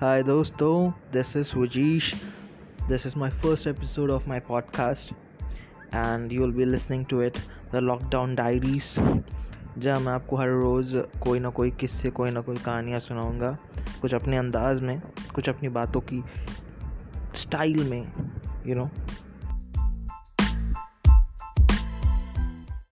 Hi, dosto. This is Wajish. This is my first episode of my podcast, and you'll be listening to it, the Lockdown Diaries. जहाँ मैं आपको हर रोज़ कोई ना कोई किस्से कोई ना कोई कहानियाँ सुनाऊँगा कुछ अपने अंदाज में कुछ अपनी बातों की स्टाइल में यू you नो know,